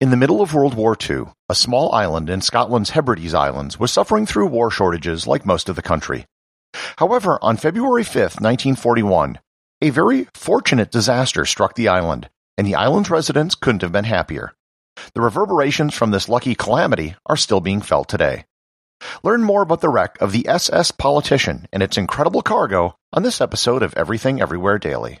In the middle of World War II, a small island in Scotland's Hebrides Islands was suffering through war shortages like most of the country. However, on February 5, 1941, a very fortunate disaster struck the island, and the island's residents couldn't have been happier. The reverberations from this lucky calamity are still being felt today. Learn more about the wreck of the SS Politician and its incredible cargo on this episode of Everything Everywhere Daily.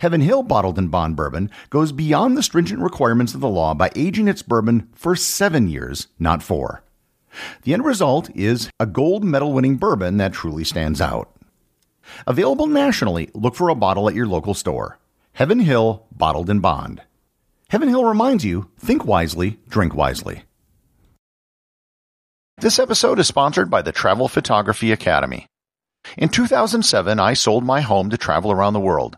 Heaven Hill Bottled in Bond Bourbon goes beyond the stringent requirements of the law by aging its bourbon for seven years, not four. The end result is a gold medal winning bourbon that truly stands out. Available nationally, look for a bottle at your local store. Heaven Hill Bottled in Bond. Heaven Hill reminds you think wisely, drink wisely. This episode is sponsored by the Travel Photography Academy. In 2007, I sold my home to travel around the world.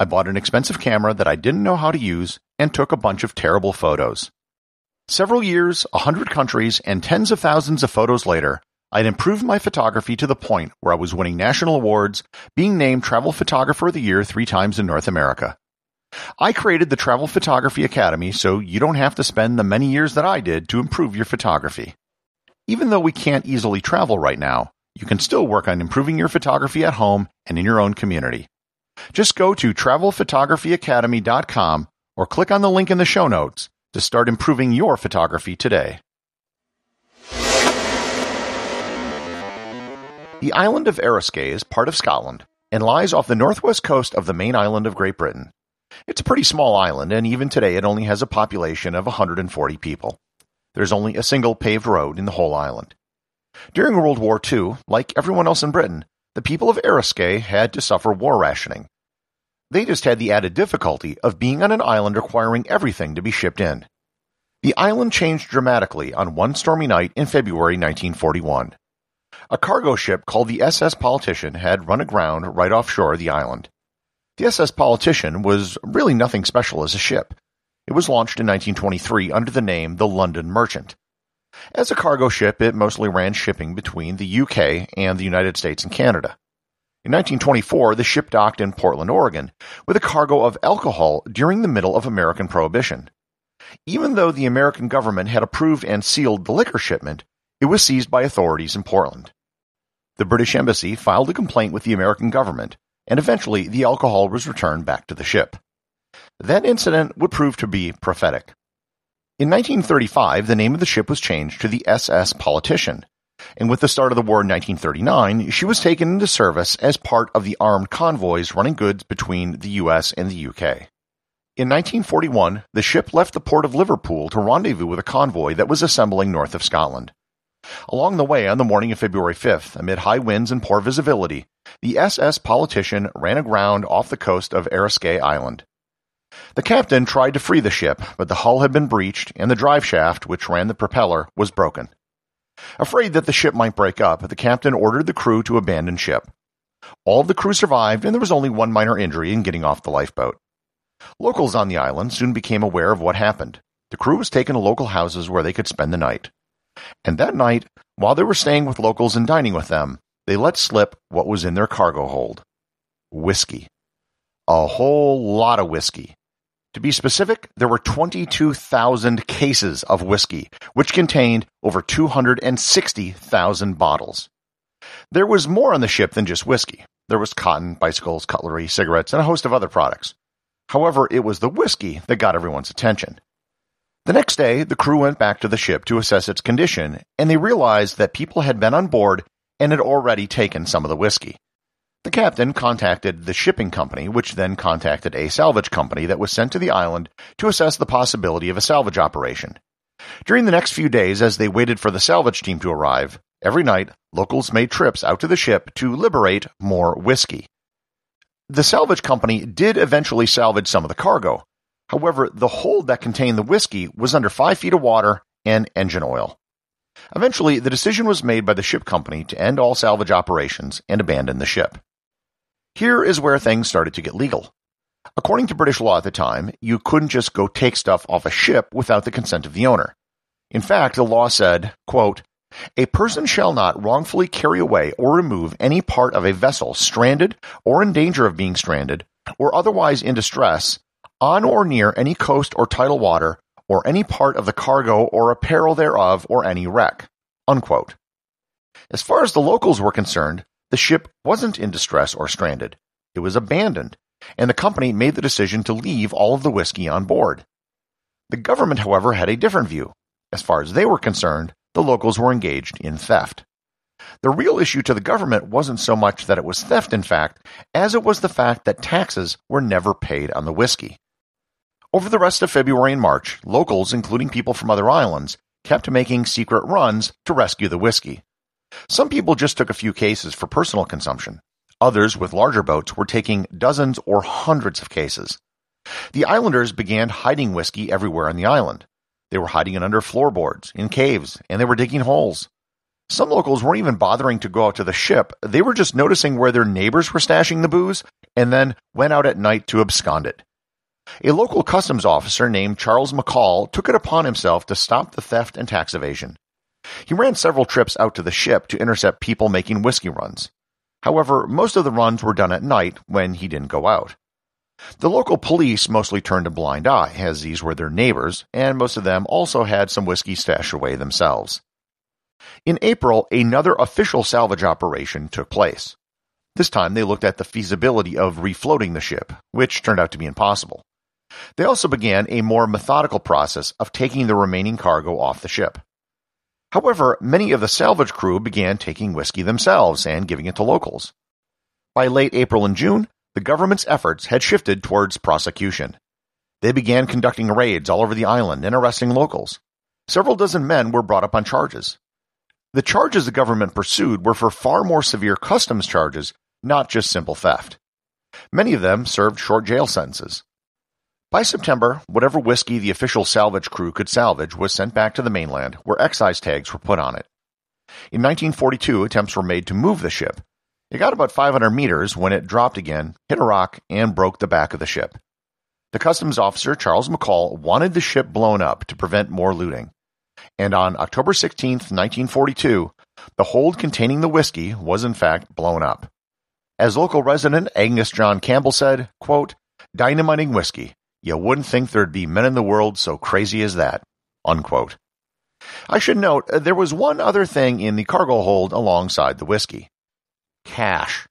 I bought an expensive camera that I didn't know how to use and took a bunch of terrible photos. Several years, a hundred countries, and tens of thousands of photos later, I'd improved my photography to the point where I was winning national awards, being named Travel Photographer of the Year three times in North America. I created the Travel Photography Academy so you don't have to spend the many years that I did to improve your photography. Even though we can't easily travel right now, you can still work on improving your photography at home and in your own community. Just go to travelphotographyacademy.com or click on the link in the show notes to start improving your photography today. The island of Eriskay is part of Scotland and lies off the northwest coast of the main island of Great Britain. It's a pretty small island, and even today it only has a population of 140 people. There's only a single paved road in the whole island. During World War II, like everyone else in Britain, the people of Eriskay had to suffer war rationing. They just had the added difficulty of being on an island requiring everything to be shipped in. The island changed dramatically on one stormy night in February 1941. A cargo ship called the SS Politician had run aground right offshore of the island. The SS Politician was really nothing special as a ship. It was launched in 1923 under the name the London Merchant. As a cargo ship, it mostly ran shipping between the UK and the United States and Canada. In 1924, the ship docked in Portland, Oregon, with a cargo of alcohol during the middle of American Prohibition. Even though the American government had approved and sealed the liquor shipment, it was seized by authorities in Portland. The British Embassy filed a complaint with the American government, and eventually the alcohol was returned back to the ship. That incident would prove to be prophetic. In 1935, the name of the ship was changed to the SS Politician, and with the start of the war in 1939, she was taken into service as part of the armed convoys running goods between the US and the UK. In 1941, the ship left the port of Liverpool to rendezvous with a convoy that was assembling north of Scotland. Along the way, on the morning of February 5th, amid high winds and poor visibility, the SS Politician ran aground off the coast of Eriskay Island. The captain tried to free the ship, but the hull had been breached and the drive shaft, which ran the propeller, was broken. Afraid that the ship might break up, the captain ordered the crew to abandon ship. All of the crew survived, and there was only one minor injury in getting off the lifeboat. Locals on the island soon became aware of what happened. The crew was taken to local houses where they could spend the night. And that night, while they were staying with locals and dining with them, they let slip what was in their cargo hold whiskey. A whole lot of whiskey. To be specific, there were 22,000 cases of whiskey, which contained over 260,000 bottles. There was more on the ship than just whiskey. There was cotton, bicycles, cutlery, cigarettes, and a host of other products. However, it was the whiskey that got everyone's attention. The next day, the crew went back to the ship to assess its condition, and they realized that people had been on board and had already taken some of the whiskey. The captain contacted the shipping company, which then contacted a salvage company that was sent to the island to assess the possibility of a salvage operation. During the next few days, as they waited for the salvage team to arrive, every night locals made trips out to the ship to liberate more whiskey. The salvage company did eventually salvage some of the cargo, However, the hold that contained the whiskey was under five feet of water and engine oil. Eventually, the decision was made by the ship company to end all salvage operations and abandon the ship. Here is where things started to get legal. According to British law at the time, you couldn't just go take stuff off a ship without the consent of the owner. In fact, the law said, quote, a person shall not wrongfully carry away or remove any part of a vessel stranded or in danger of being stranded or otherwise in distress on or near any coast or tidal water, or any part of the cargo or apparel thereof, or any wreck. Unquote. As far as the locals were concerned, the ship wasn't in distress or stranded. It was abandoned, and the company made the decision to leave all of the whiskey on board. The government, however, had a different view. As far as they were concerned, the locals were engaged in theft. The real issue to the government wasn't so much that it was theft, in fact, as it was the fact that taxes were never paid on the whiskey. Over the rest of February and March, locals, including people from other islands, kept making secret runs to rescue the whiskey. Some people just took a few cases for personal consumption. Others, with larger boats, were taking dozens or hundreds of cases. The islanders began hiding whiskey everywhere on the island. They were hiding it under floorboards, in caves, and they were digging holes. Some locals weren't even bothering to go out to the ship. They were just noticing where their neighbors were stashing the booze and then went out at night to abscond it. A local customs officer named Charles McCall took it upon himself to stop the theft and tax evasion. He ran several trips out to the ship to intercept people making whiskey runs. However, most of the runs were done at night when he didn't go out. The local police mostly turned a blind eye, as these were their neighbors, and most of them also had some whiskey stashed away themselves. In April, another official salvage operation took place. This time they looked at the feasibility of refloating the ship, which turned out to be impossible. They also began a more methodical process of taking the remaining cargo off the ship. However, many of the salvage crew began taking whiskey themselves and giving it to locals. By late April and June, the government's efforts had shifted towards prosecution. They began conducting raids all over the island and arresting locals. Several dozen men were brought up on charges. The charges the government pursued were for far more severe customs charges, not just simple theft. Many of them served short jail sentences. By September, whatever whiskey the official salvage crew could salvage was sent back to the mainland, where excise tags were put on it. In 1942, attempts were made to move the ship. It got about 500 meters when it dropped again, hit a rock, and broke the back of the ship. The customs officer, Charles McCall, wanted the ship blown up to prevent more looting. And on October 16, 1942, the hold containing the whiskey was in fact blown up. As local resident Angus John Campbell said, quote, dynamiting whiskey, you wouldn't think there'd be men in the world so crazy as that. Unquote. I should note uh, there was one other thing in the cargo hold alongside the whiskey cash.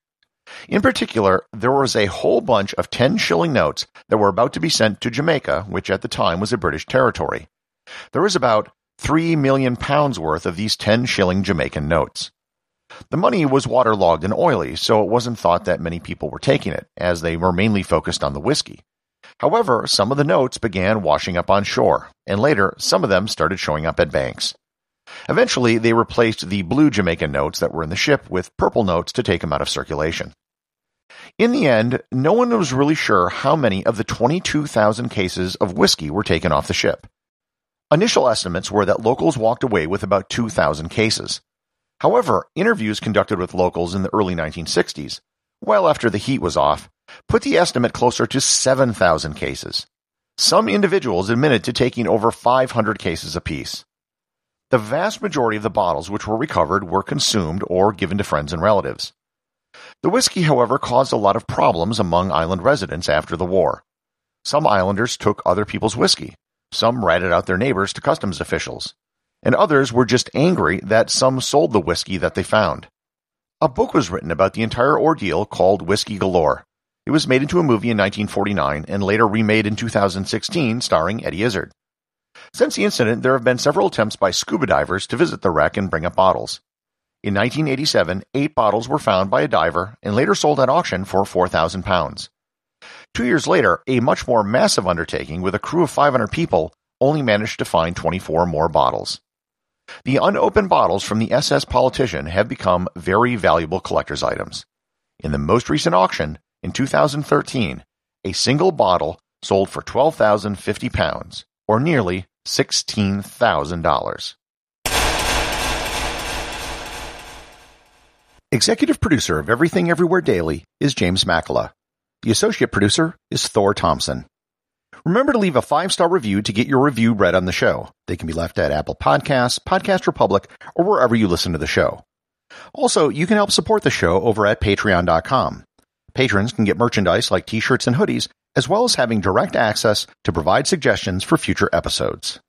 In particular, there was a whole bunch of 10 shilling notes that were about to be sent to Jamaica, which at the time was a British territory. There was about 3 million pounds worth of these 10 shilling Jamaican notes. The money was waterlogged and oily, so it wasn't thought that many people were taking it, as they were mainly focused on the whiskey. However, some of the notes began washing up on shore, and later some of them started showing up at banks. Eventually, they replaced the blue Jamaican notes that were in the ship with purple notes to take them out of circulation. In the end, no one was really sure how many of the 22,000 cases of whiskey were taken off the ship. Initial estimates were that locals walked away with about 2,000 cases. However, interviews conducted with locals in the early 1960s, well after the heat was off, put the estimate closer to 7,000 cases. Some individuals admitted to taking over 500 cases apiece. The vast majority of the bottles which were recovered were consumed or given to friends and relatives. The whiskey, however, caused a lot of problems among island residents after the war. Some islanders took other people's whiskey, some ratted out their neighbors to customs officials, and others were just angry that some sold the whiskey that they found. A book was written about the entire ordeal called Whiskey Galore. It was made into a movie in 1949 and later remade in 2016 starring Eddie Izzard. Since the incident, there have been several attempts by scuba divers to visit the wreck and bring up bottles. In 1987, eight bottles were found by a diver and later sold at auction for 4,000 pounds. Two years later, a much more massive undertaking with a crew of 500 people only managed to find 24 more bottles. The unopened bottles from the SS Politician have become very valuable collector's items. In the most recent auction, in 2013, a single bottle sold for 12,050 pounds, or nearly $16,000. Executive producer of Everything Everywhere Daily is James Makala. The associate producer is Thor Thompson. Remember to leave a five star review to get your review read on the show. They can be left at Apple Podcasts, Podcast Republic, or wherever you listen to the show. Also, you can help support the show over at patreon.com. Patrons can get merchandise like t shirts and hoodies, as well as having direct access to provide suggestions for future episodes.